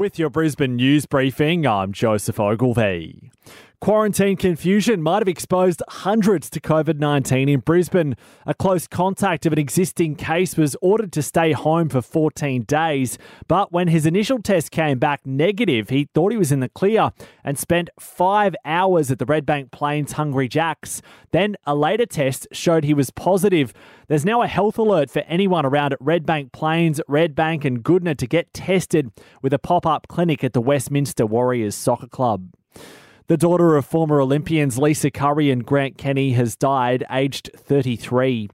With your Brisbane news briefing, I'm Joseph Ogilvie. Quarantine confusion might have exposed hundreds to COVID 19 in Brisbane. A close contact of an existing case was ordered to stay home for 14 days, but when his initial test came back negative, he thought he was in the clear and spent five hours at the Redbank Plains Hungry Jacks. Then a later test showed he was positive. There's now a health alert for anyone around at Redbank Plains, Redbank, and Goodna to get tested with a pop up clinic at the Westminster Warriors Soccer Club. The daughter of former Olympians Lisa Curry and Grant Kenny has died, aged 33.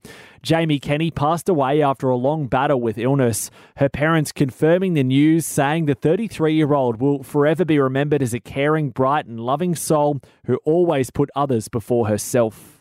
Jaimi Kenny passed away after a long battle with illness. Her parents confirming the news, saying the 33 year old will forever be remembered as a caring, bright, and loving soul who always put others before herself.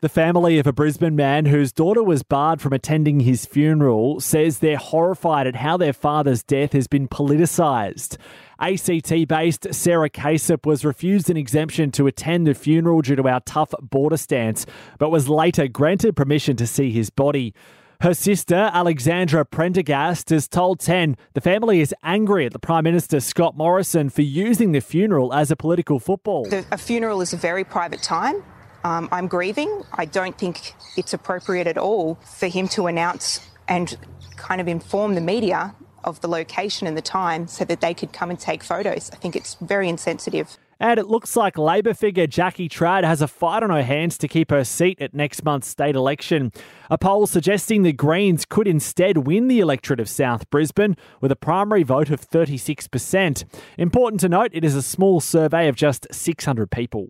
The family of a Brisbane man whose daughter was barred from attending his funeral says they're horrified at how their father's death has been politicised. ACT based Sarah Caisip was refused an exemption to attend the funeral due to our tough border stance, but was later granted permission to see his body. Her sister, Alexandra Prendergast, has told 10 the family is angry at the Prime Minister Scott Morrison for using the funeral as a political football. A funeral is a very private time. Um, I'm grieving. I don't think it's appropriate at all for him to announce and kind of inform the media of the location and the time so that they could come and take photos. I think it's very insensitive. And it looks like Labor figure Jackie Trad has a fight on her hands to keep her seat at next month's state election. A poll suggesting the Greens could instead win the electorate of South Brisbane with a primary vote of 36%. Important to note, it is a small survey of just 600 people.